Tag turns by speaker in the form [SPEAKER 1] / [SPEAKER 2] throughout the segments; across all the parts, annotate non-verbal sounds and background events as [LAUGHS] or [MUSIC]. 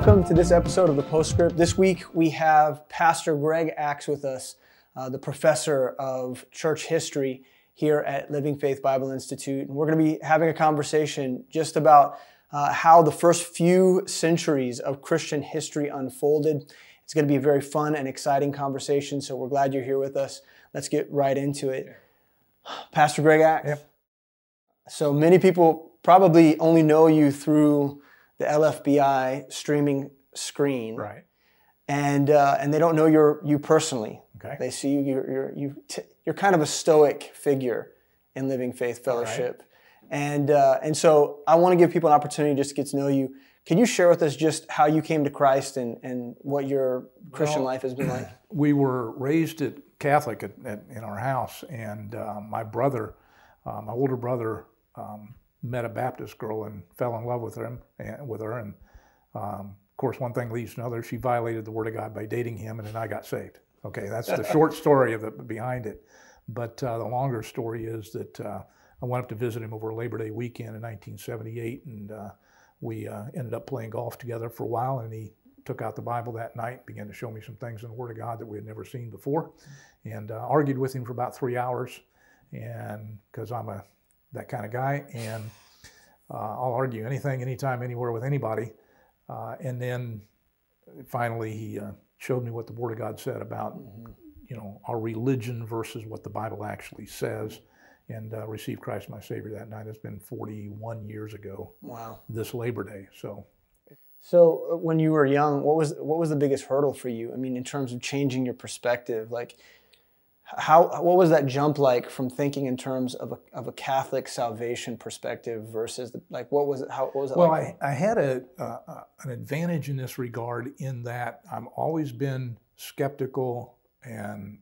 [SPEAKER 1] Welcome to this episode of the Postscript. This week we have Pastor Greg Axe with us, uh, the professor of church history here at Living Faith Bible Institute. And we're going to be having a conversation just about uh, how the first few centuries of Christian history unfolded. It's going to be a very fun and exciting conversation, so we're glad you're here with us. Let's get right into it. Pastor Greg Axe.
[SPEAKER 2] Yep.
[SPEAKER 1] So many people probably only know you through the LFBI streaming screen,
[SPEAKER 2] Right.
[SPEAKER 1] and uh, and they don't know your you personally.
[SPEAKER 2] Okay.
[SPEAKER 1] They see you you're you're, you t- you're kind of a stoic figure in Living Faith Fellowship, and uh, and so I want to give people an opportunity just to get to know you. Can you share with us just how you came to Christ and and what your Christian
[SPEAKER 2] Well-
[SPEAKER 1] life has been like? [CLEARS THROAT]
[SPEAKER 2] We were raised at Catholic at, at, in our house, and uh, my brother, uh, my older brother, um, met a Baptist girl and fell in love with her. And, with her, and um, of course, one thing leads to another. She violated the Word of God by dating him, and then I got saved. Okay, that's the short [LAUGHS] story of it behind it. But uh, the longer story is that uh, I went up to visit him over Labor Day weekend in 1978, and uh, we uh, ended up playing golf together for a while. And he took out the Bible that night, began to show me some things in the Word of God that we had never seen before, and uh, argued with him for about three hours. And because I'm a that kind of guy, and uh, I'll argue anything, anytime, anywhere with anybody. Uh, and then finally, he uh, showed me what the Word of God said about you know our religion versus what the Bible actually says. And uh, received Christ my Savior that night. It's been 41 years ago
[SPEAKER 1] Wow.
[SPEAKER 2] this Labor Day. So
[SPEAKER 1] So uh, when you were young, what was what was the biggest hurdle for you? I mean, in terms of changing your perspective, like how what was that jump like from thinking in terms of a, of a Catholic salvation perspective versus the, like what was it? How what was it
[SPEAKER 2] Well,
[SPEAKER 1] like?
[SPEAKER 2] I, I had a, uh, an advantage in this regard in that I've always been skeptical and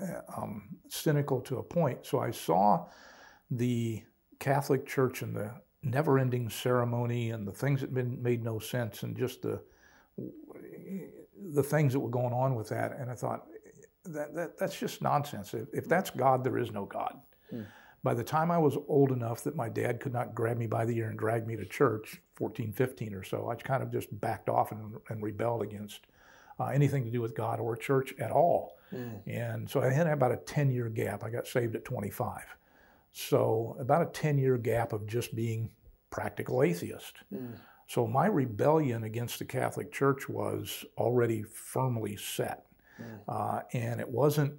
[SPEAKER 2] uh, um, cynical to a point. So I saw the Catholic Church and the never-ending ceremony and the things that been, made no sense and just the the things that were going on with that, and I thought that, that that's just nonsense. If, if that's mm-hmm. God, there is no God. Hmm. By the time I was old enough that my dad could not grab me by the ear and drag me to church, 14, 15 or so, I kind of just backed off and, and rebelled against uh, anything to do with God or church at all. Hmm. And so I had about a 10 year gap. I got saved at 25. So about a 10 year gap of just being practical atheist. Hmm. So my rebellion against the Catholic Church was already firmly set. Uh, and it wasn't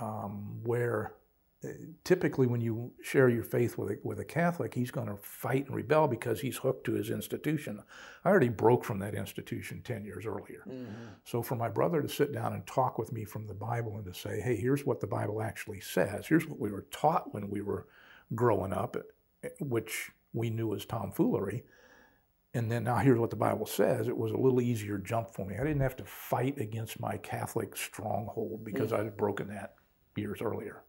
[SPEAKER 2] um, where uh, typically when you share your faith with a, with a Catholic, he's going to fight and rebel because he's hooked to his institution. I already broke from that institution 10 years earlier. So for my brother to sit down and talk with me from the Bible and to say, hey, here's what the Bible actually says, here's what we were taught when we were growing up, eh, which we knew was tomfoolery. And then now here's what the Bible says. It was a little easier jump for me. I didn't have to fight against my Catholic stronghold because I had broken that years earlier.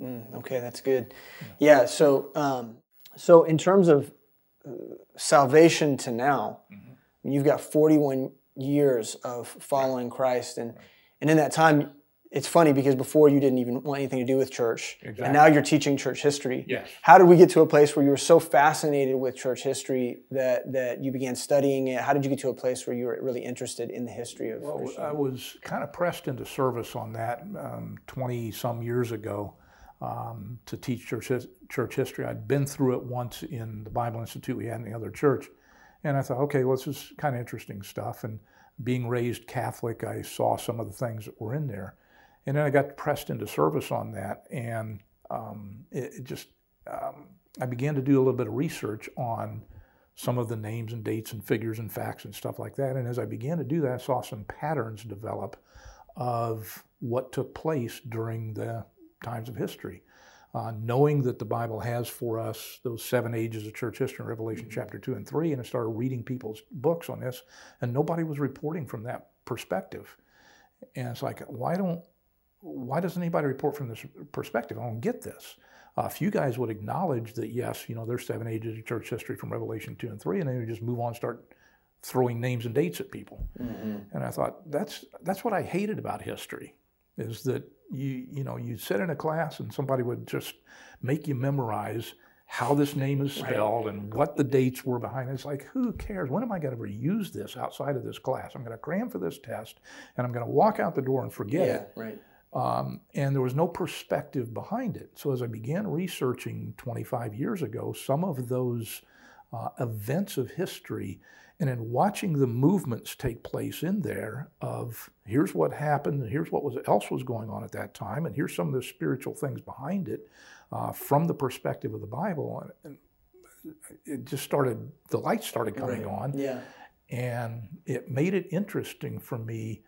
[SPEAKER 1] Mm, okay, that's good. Yeah. So um, so in terms of uh, salvation to now, you've got 41 years of following Christ, and and in that time, it's funny because before you didn't even want anything to do with church, and now you're teaching church history.
[SPEAKER 2] Yes.
[SPEAKER 1] How did we get to a place where you were so fascinated with church history that that you began studying it? How did you get to a place where you were really interested in the history of
[SPEAKER 2] Well, I was kind of pressed into service on that 20 some years ago um, to teach church, church history. I'd been through it once in the Bible Institute we had in the other church. And I thought, okay, well, this is kind of interesting stuff. And being raised Catholic, I saw some of the things that were in there. And then I got pressed into service on that. And um, it, it just, um, I began to do a little bit of research on some of the names and dates and figures and facts and stuff like that. And as I began to do that, I saw some patterns develop of what took place during the times of history. Uh, knowing that the Bible has for us those seven ages of church history in Revelation chapter 2 and 3, and I started reading people's books on this, and nobody was reporting from that perspective. And it's like, why don't, why doesn't anybody report from this perspective? I don't get this. Uh, if you guys would acknowledge that, yes, you know, there's seven ages of church history from Revelation 2 and 3, and then you just move on and start throwing names and dates at people. And I thought, that's, that's what I hated about history, is that you, you know, you'd sit in a class and somebody would just make you memorize how this name is spelled right. and what the dates were behind it. It's like, who cares? When am I going to ever use this outside of this class? I'm going to cram for this test and I'm going to walk out the door and forget
[SPEAKER 1] yeah,
[SPEAKER 2] it.
[SPEAKER 1] Right.
[SPEAKER 2] Um, and there was no perspective behind it. So as I began researching 25 years ago, some of those uh, events of history, and in watching the movements take place in there of here's what happened, and here's what was, else was going on at that time, and here's some of the spiritual things behind it uh, from the perspective of the Bible, and, and it just started, the lights started coming
[SPEAKER 1] right.
[SPEAKER 2] on.
[SPEAKER 1] Yeah.
[SPEAKER 2] And it made it interesting for me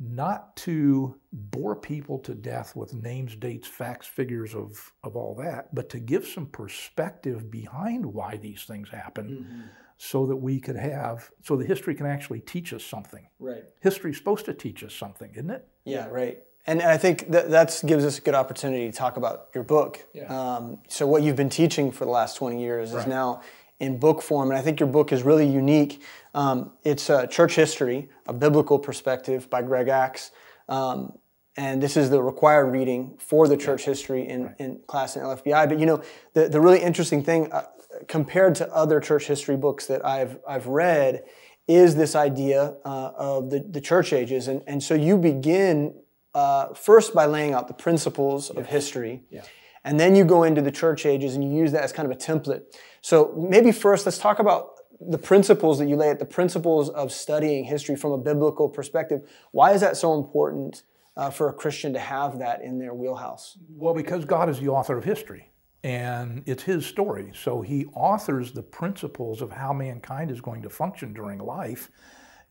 [SPEAKER 2] not to bore people to death with names, dates, facts, figures of, of all that, but to give some perspective behind why these things happen mm-hmm. so that we could have, so the history can actually teach us something.
[SPEAKER 1] Right.
[SPEAKER 2] History's supposed to teach us something, isn't it?
[SPEAKER 1] Yeah, right. And I think that that gives us a good opportunity to talk about your book.
[SPEAKER 2] Yeah.
[SPEAKER 1] Um, so what you've been teaching for the last 20 years
[SPEAKER 2] right.
[SPEAKER 1] is now in book form, and I think your book is really unique. Um, it's uh, Church History, a Biblical Perspective by Greg Axe. Um, and this is the required reading for the church history in, right. in class in LFBI. But you know, the, the really interesting thing uh, compared to other church history books that I've, I've read is this idea uh, of the, the church ages. And, and so you begin uh, first by laying out the principles yes. of history.
[SPEAKER 2] Yeah.
[SPEAKER 1] And then you go into the church ages and you use that as kind of a template. So maybe first let's talk about the principles that you lay at the principles of studying history from a biblical perspective. Why is that so important uh, for a Christian to have that in their wheelhouse?
[SPEAKER 2] Well, because God is the author of history and it's his story. So he authors the principles of how mankind is going to function during life.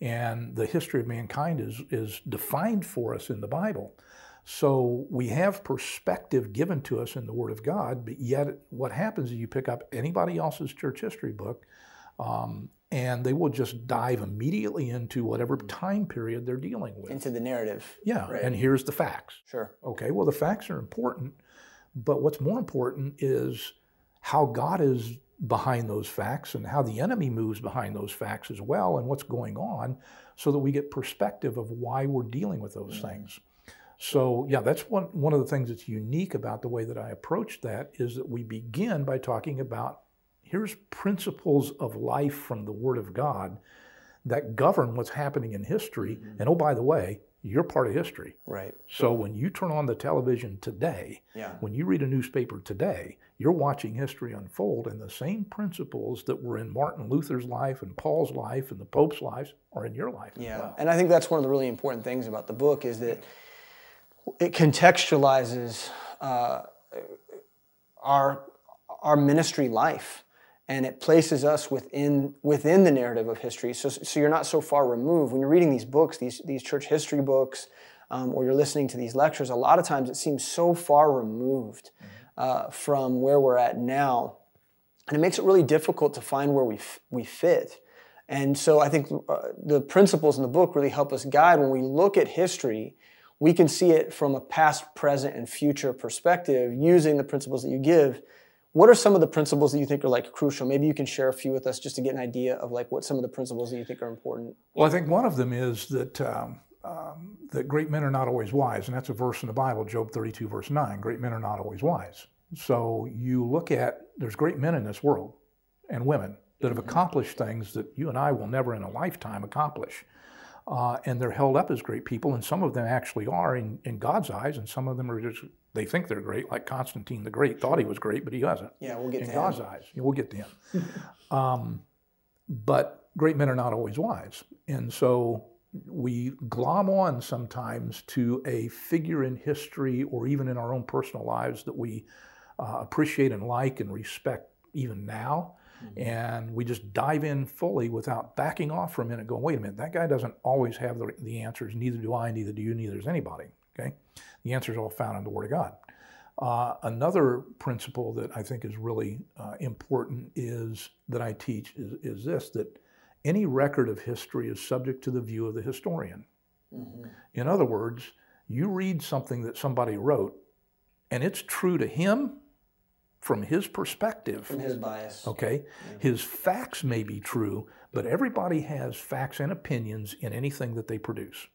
[SPEAKER 2] And the history of mankind is, is defined for us in the Bible. So we have perspective given to us in the Word of God, but yet what happens is you pick up anybody else's church history book, um, and they will just dive immediately into whatever time period they're dealing with.
[SPEAKER 1] Into the narrative.
[SPEAKER 2] Yeah,
[SPEAKER 1] right.
[SPEAKER 2] and here's the facts.
[SPEAKER 1] Sure.
[SPEAKER 2] Okay, well, the facts are important, but what's more important is how God is behind those facts and how the enemy moves behind those facts as well and what's going on so that we get perspective of why we're dealing with those mm-hmm. things. So, yeah, that's one, one of the things that's unique about the way that I approach that is that we begin by talking about here's principles of life from the Word of God that govern what's happening in history. Mm-hmm. And oh, by the way, you're part of history.
[SPEAKER 1] Right.
[SPEAKER 2] So when you turn on the television today,
[SPEAKER 1] yeah.
[SPEAKER 2] when you read a newspaper today, you're watching history unfold, and the same principles that were in Martin Luther's life and Paul's life and the Pope's lives are in your life.
[SPEAKER 1] Yeah.
[SPEAKER 2] Well.
[SPEAKER 1] And I think that's one of the really important things about the book is that it contextualizes uh, our our ministry life and it places us within within the narrative of history. So, so you're not so far removed when you're reading these books, these these church history books, um, or you're listening to these lectures. A lot of times, it seems so far removed uh, from where we're at now, and it makes it really difficult to find where we f- we fit. And so, I think uh, the principles in the book really help us guide when we look at history. We can see it from a past, present, and future perspective using the principles that you give what are some of the principles that you think are like crucial? Maybe you can share a few with us just to get an idea of like what some of the principles that you think are important.
[SPEAKER 2] Well, I think one of them is that um, um, that great men are not always wise, and that's a verse in the Bible, Job 32, verse 9. Great men are not always wise. So you look at there's great men in this world and women that have accomplished things that you and I will never in a lifetime accomplish. Uh, and they're held up as great people, and some of them actually are in, in God's eyes, and some of them are just they think they're great, like Constantine the Great thought he was great, but he wasn't.
[SPEAKER 1] Yeah, we'll get
[SPEAKER 2] in
[SPEAKER 1] to
[SPEAKER 2] God's
[SPEAKER 1] him.
[SPEAKER 2] eyes. We'll get to him. [LAUGHS] um, but great men are not always wise, and so we glom on sometimes to a figure in history or even in our own personal lives that we uh, appreciate and like and respect even now. Mm-hmm. And we just dive in fully without backing off for a minute, going, wait a minute, that guy doesn't always have the, the answers. Neither do I, neither do you, neither does anybody. Okay? The answer is all found in the Word of God. Uh, another principle that I think is really uh, important is that I teach is, is, this that any record of history is subject to the view of the historian. Mm-hmm. In other words, you read something that somebody wrote, and it's true to him from his perspective.
[SPEAKER 1] From his bias.
[SPEAKER 2] Okay? Yeah. His facts may be true, but everybody has facts and opinions in anything that they produce.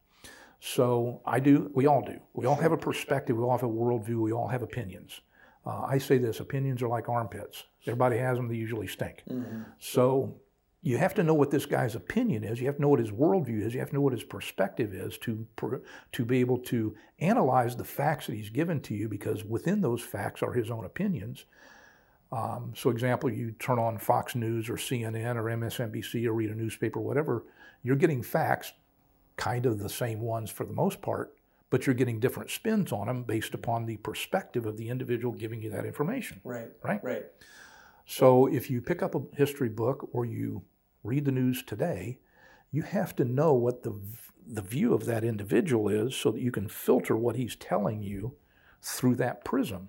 [SPEAKER 2] So I do, we all do. We all have a perspective, we all have a worldview, we all have opinions. Uh, I say this opinions are like armpits. Everybody has them, they usually stink. So you have to know what this guy's opinion is. You have to know what his worldview is. You have to know what his perspective is to, to be able to analyze the facts that he's given to you because within those facts are his own opinions. Um, so, example, you turn on Fox News or CNN or MSNBC or read a newspaper, whatever, you're getting facts, kind of the same ones for the most part, but you're getting different spins on them based upon the perspective of the individual giving you that information.
[SPEAKER 1] Right.
[SPEAKER 2] Right.
[SPEAKER 1] Right.
[SPEAKER 2] So, if you pick up a history book or you read the news today, you have to know what the the view of that individual is so that you can filter what he's telling you through that prism.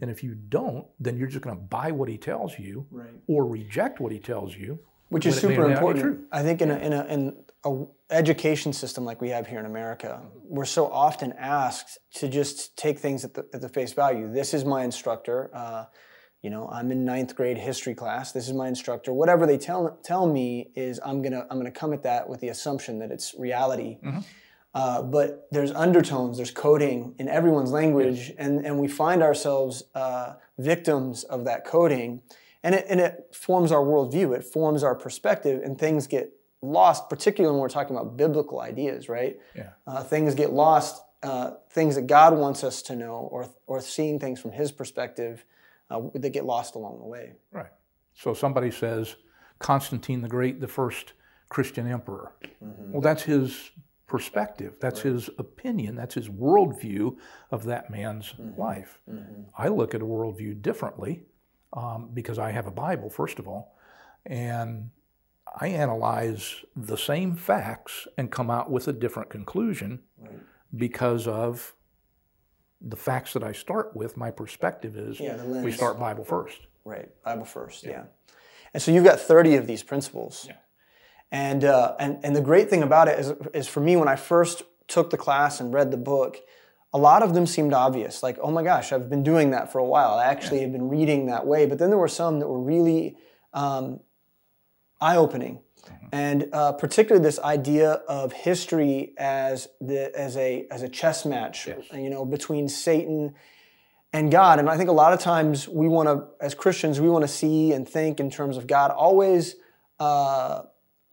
[SPEAKER 2] And if you don't, then you're just going to buy what he tells you
[SPEAKER 1] Right.
[SPEAKER 2] or reject what he tells you.
[SPEAKER 1] Which is
[SPEAKER 2] when it may
[SPEAKER 1] super
[SPEAKER 2] or may not be
[SPEAKER 1] important.
[SPEAKER 2] true.
[SPEAKER 1] I think in a, in a in a education system like we have here in America, we're so often asked to just take things at the, at the face value. This is my instructor. Uh, you know, I'm in ninth grade history class. This is my instructor. Whatever they tell tell me is I'm gonna I'm gonna come at that with the assumption that it's reality. Uh, but there's undertones, there's coding in everyone's language, and, and we find ourselves uh, victims of that coding, and it, and it forms our worldview, it forms our perspective, and things get lost, particularly when we're talking about biblical ideas, right?
[SPEAKER 2] Yeah.
[SPEAKER 1] Uh, things get lost, uh, things that God wants us to know, or, or seeing things from His perspective uh, that get lost along the way.
[SPEAKER 2] Right. So somebody says Constantine the Great, the first Christian emperor. Well, that's his perspective. That's his opinion. That's his worldview of that man's life. I look at a worldview differently um, because I have a Bible, first of all, and I analyze the same facts and come out with a different conclusion because of the facts that I start with. My perspective is
[SPEAKER 1] Yeah,
[SPEAKER 2] we start Bible first.
[SPEAKER 1] Right, Bible first, yeah. And so you've got 30 of these principles.
[SPEAKER 2] Yeah.
[SPEAKER 1] And, uh, and, and the great thing about it is, is for me, when I first took the class and read the book, a lot of them seemed obvious. Like, oh my gosh, I've been doing that for a while. I actually have been reading that way. But then there were some that were really um, eye opening. And uh, particularly this idea of history as the as a as a chess match, you know, between Satan and God. And I think a lot of times we want to, as Christians, we want to see and think in terms of God always, uh,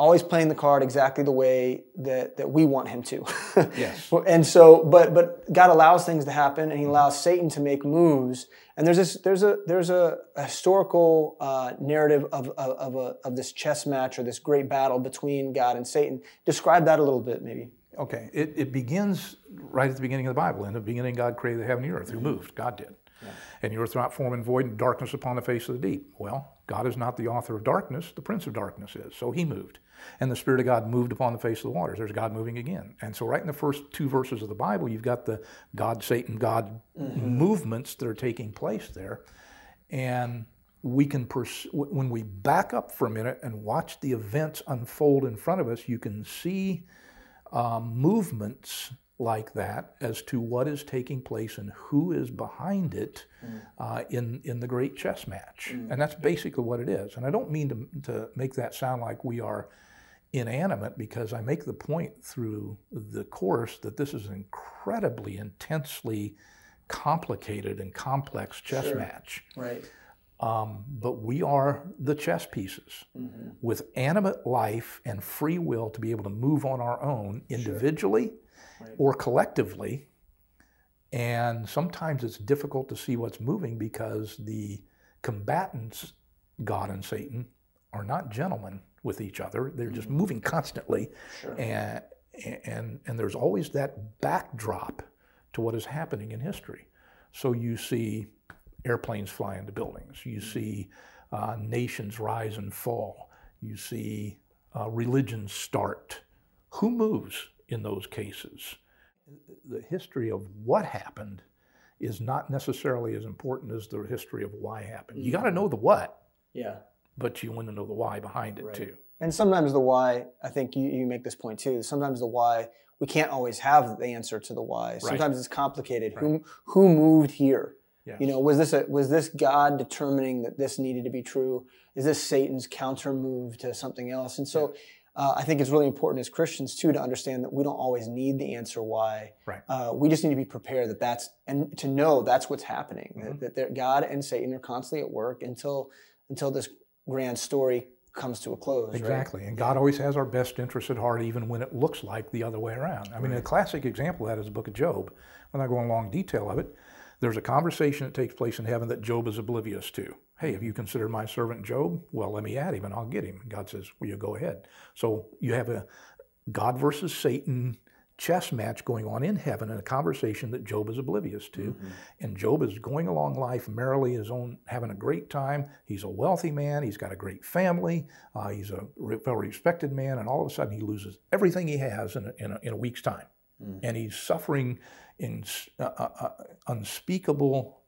[SPEAKER 1] always playing the card exactly the way that, that we want Him to. [LAUGHS]
[SPEAKER 2] Yes.
[SPEAKER 1] and so, but but God allows things to happen, and He allows Satan to make moves. And there's this, there's a there's a, a historical uh, narrative of of of, a, of this chess match or this great battle between God and Satan. Describe that a little bit, maybe.
[SPEAKER 2] Okay, it, it begins right at the beginning of the Bible. In the beginning, God created the heaven and the earth. Who
[SPEAKER 1] Mm-hmm.
[SPEAKER 2] moved? God did. And the earth without form and void, and darkness upon the face of the deep. Well, God is not the author of darkness, the prince of darkness is. So he moved. And the Spirit of God moved upon the face of the waters. There's God moving again. And so, right in the first two verses of the Bible, you've got the God, Satan, God movements that are taking place there. And we can, pers- when we back up for a minute and watch the events unfold in front of us, you can see um, movements like that as to what is taking place and who is behind it uh, in, in the great chess match. And that's basically what it is. And I don't mean to, to make that sound like we are inanimate because I make the point through the course that this is an incredibly intensely complicated and complex chess
[SPEAKER 1] Sure.
[SPEAKER 2] match.
[SPEAKER 1] Right.
[SPEAKER 2] Um, but we are the chess pieces with animate life and free will to be able to move on our own individually or collectively. And sometimes it's difficult to see what's moving because the combatants, God and Satan, are not gentlemen with each other. They're just moving constantly. And, and, and there's always that backdrop to what is happening in history. So you see airplanes fly into buildings. You see uh, nations rise and fall. You see uh, religions start. Who moves in those cases? The history of what happened is not necessarily as important as the history of why happened. You got to know the what,
[SPEAKER 1] Yeah.
[SPEAKER 2] but you want to know the why behind it too.
[SPEAKER 1] And sometimes the why, I think you, you make this point too. Sometimes the why, we can't always have the answer to the why. Sometimes it's complicated. Who who moved here?
[SPEAKER 2] Yes.
[SPEAKER 1] You know, was this a, was this God determining that this needed to be true? Is this Satan's counter move to something else? And so, uh, I think it's really important as Christians too to understand that we don't always need the answer why.
[SPEAKER 2] Right.
[SPEAKER 1] Uh, we just need to be prepared that that's and to know that's what's happening.
[SPEAKER 2] Mhm.
[SPEAKER 1] That, that God and Satan are constantly at work until until this grand story comes to a close. right?
[SPEAKER 2] Exactly. And God always has our best interests at heart, even when it looks like the other way around. I mean, a classic example of that is the book of Job. When I go in long detail of it, there's a conversation that takes place in heaven that Job is oblivious to. Hey, have you considered my servant Job? Well, let me add him and I'll get him. God says, Will you go ahead? So you have a God versus Satan chess match going on in heaven in a conversation that Job is oblivious to. And Job is going along life merrily, his own, having a great time. He's a wealthy man. He's got a great family. Uh, he's a re- well-respected man, and all of a sudden he loses everything he has in a, in a, in a week's time, and he's suffering in uh, uh, uh, unspeakable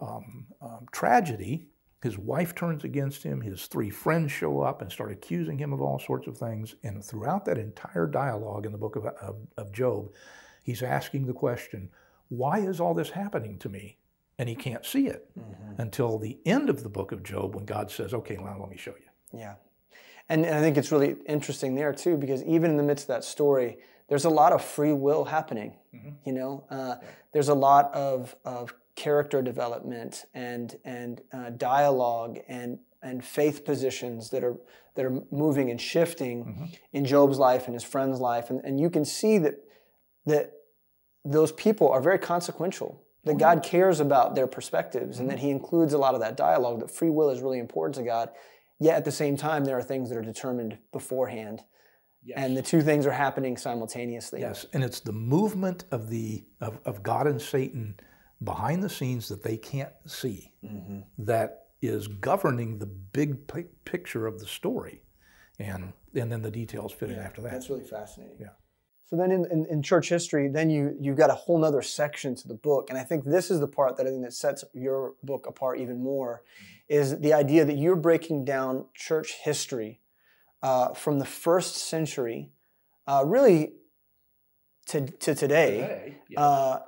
[SPEAKER 2] um, um, tragedy. His wife turns against him. His three friends show up and start accusing him of all sorts of things. And throughout that entire dialogue in the book of, of, of Job, he's asking the question, Why is all this happening to me? And he can't see it until the end of the book of Job when God says, Okay, now let me show you.
[SPEAKER 1] Yeah. And, and I think it's really interesting there too, because even in the midst of that story, there's a lot of free will happening. You know, uh, there's a lot of, of character development and and uh, dialogue and and faith positions that are that are moving and shifting in Job's life and his friend's life, and, and you can see that that those people are very consequential. That God cares about their perspectives, and that He includes a lot of that dialogue. That free will is really important to God. Yet at the same time, there are things that are determined beforehand, and the two things are happening simultaneously.
[SPEAKER 2] Yes, and it's the movement of the of, of God and Satan behind the scenes that they can't see mm-hmm. that is governing the big pi- picture of the story, and and then the details fit in after that.
[SPEAKER 1] That's really fascinating.
[SPEAKER 2] Yeah.
[SPEAKER 1] So then in, in, in church history, then you you've got a whole nother section to the book. And I think this is the part that I think that sets your book apart even more, mm-hmm. is the idea that you're breaking down church history uh, from the first century, uh, really to, to today, uh,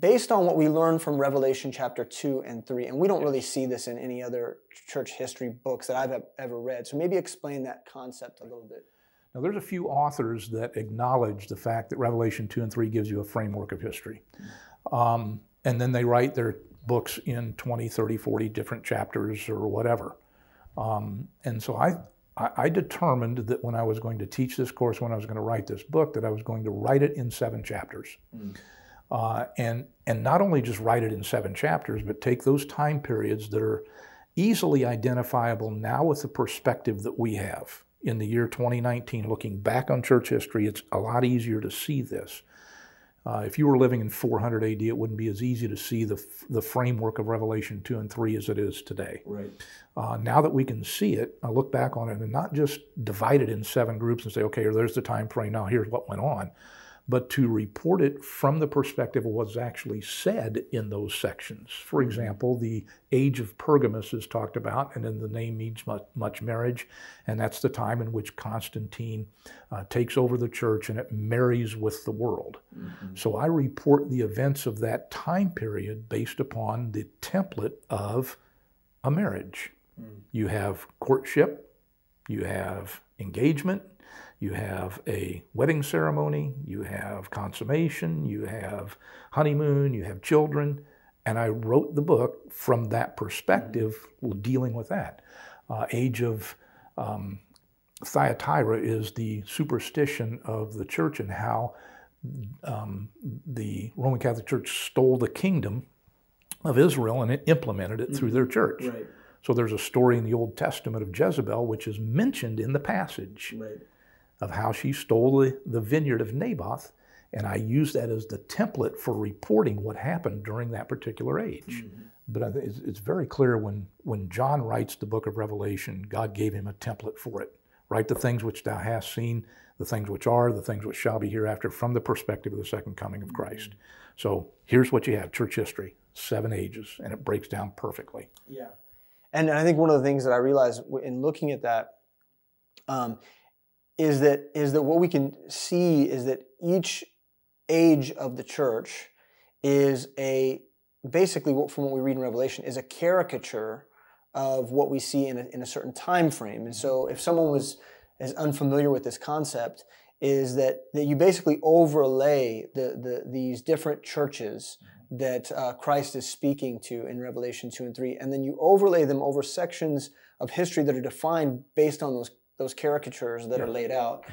[SPEAKER 1] based on what we learn from Revelation chapter 2 and 3. And we don't really see this in any other church history books that I've ever read. So maybe explain that concept a little bit.
[SPEAKER 2] Now, there's a few authors that acknowledge the fact that Revelation 2 and 3 gives you a framework of history. Um, and then they write their books in 20, 30, 40 different chapters or whatever. Um, and so I, I, I determined that when I was going to teach this course, when I was going to write this book, that I was going to write it in seven chapters. Uh, and, and not only just write it in seven chapters, but take those time periods that are easily identifiable now with the perspective that we have in the year 2019, looking back on church history, it's a lot easier to see this. Uh, if you were living in 400 AD, it wouldn't be as easy to see the, the framework of Revelation 2 and 3 as it is today.
[SPEAKER 1] Right.
[SPEAKER 2] Uh, now that we can see it, I look back on it and not just divide it in seven groups and say, okay, there's the time frame, now here's what went on, but to report it from the perspective of what's actually said in those sections. For mm-hmm. example, the age of Pergamus is talked about, and then the name means much, much marriage, and that's the time in which Constantine uh, takes over the church and it marries with the world. Mm-hmm. So I report the events of that time period based upon the template of a marriage. Mm. You have courtship, you have engagement, you have a wedding ceremony, you have consummation, you have honeymoon, you have children. And I wrote the book from that perspective, dealing with that. Uh, age of um, Thyatira is the superstition of the church and how um, the Roman Catholic Church stole the kingdom of Israel and it implemented it through their church.
[SPEAKER 1] Right.
[SPEAKER 2] So there's a story in the Old Testament of Jezebel, which is mentioned in the passage
[SPEAKER 1] Right.
[SPEAKER 2] Of how she stole the, the vineyard of Naboth. And I use that as the template for reporting what happened during that particular age. But I thi- it's, it's very clear when, when John writes the book of Revelation, God gave him a template for it. Write the things which thou hast seen, the things which are, the things which shall be hereafter, from the perspective of the second coming of Christ. So here's what you have church history, seven ages, and it breaks down perfectly.
[SPEAKER 1] Yeah. And I think one of the things that I realized in looking at that um, is that is that what we can see is that each age of the church is a basically what from what we read in Revelation is a caricature of what we see in a, in a certain time frame. And so if someone was is unfamiliar with this concept is that, that you basically overlay the, the, these different churches that uh, Christ is speaking to in Revelation 2 and 3, and then you overlay them over sections of history that are defined based on those, those caricatures that are laid out.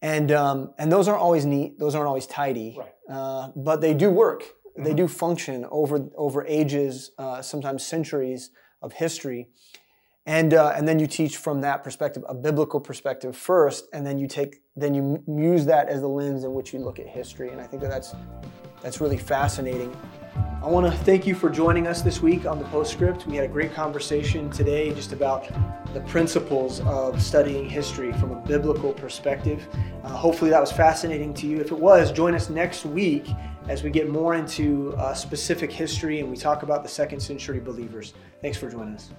[SPEAKER 1] And, um, and those aren't always neat, those aren't always tidy,
[SPEAKER 2] Right.
[SPEAKER 1] uh, but they do work. They do function over, over ages, uh, sometimes centuries of history. And, uh, and then you teach from that perspective, a biblical perspective first, and then you take, then you m- use that as the lens in which you look at history. And I think that that's, that's really fascinating. I want to thank you for joining us this week on the Postscript. We had a great conversation today just about the principles of studying history from a biblical perspective. Uh, hopefully, that was fascinating to you. If it was, join us next week as we get more into uh, specific history and we talk about the second century believers. Thanks for joining us.